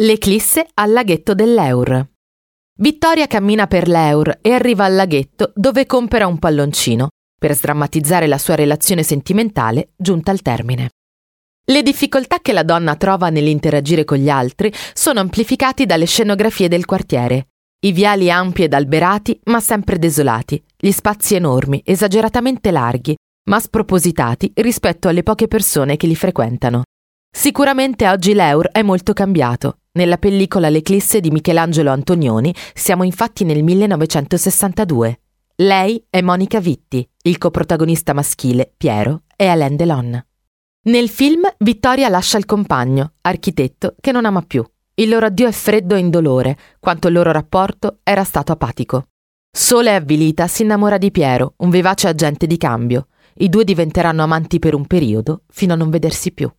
L'eclisse al laghetto dell'Eur. Vittoria cammina per l'Eur e arriva al laghetto dove compera un palloncino per sdrammatizzare la sua relazione sentimentale giunta al termine. Le difficoltà che la donna trova nell'interagire con gli altri sono amplificati dalle scenografie del quartiere. I viali ampi ed alberati, ma sempre desolati, gli spazi enormi, esageratamente larghi, ma spropositati rispetto alle poche persone che li frequentano. Sicuramente oggi l'Eur è molto cambiato. Nella pellicola L'Eclisse di Michelangelo Antonioni siamo infatti nel 1962. Lei è Monica Vitti, il coprotagonista maschile, Piero, è Alain Delon. Nel film Vittoria lascia il compagno, architetto, che non ama più. Il loro addio è freddo e indolore, quanto il loro rapporto era stato apatico. Sola e avvilita si innamora di Piero, un vivace agente di cambio. I due diventeranno amanti per un periodo, fino a non vedersi più.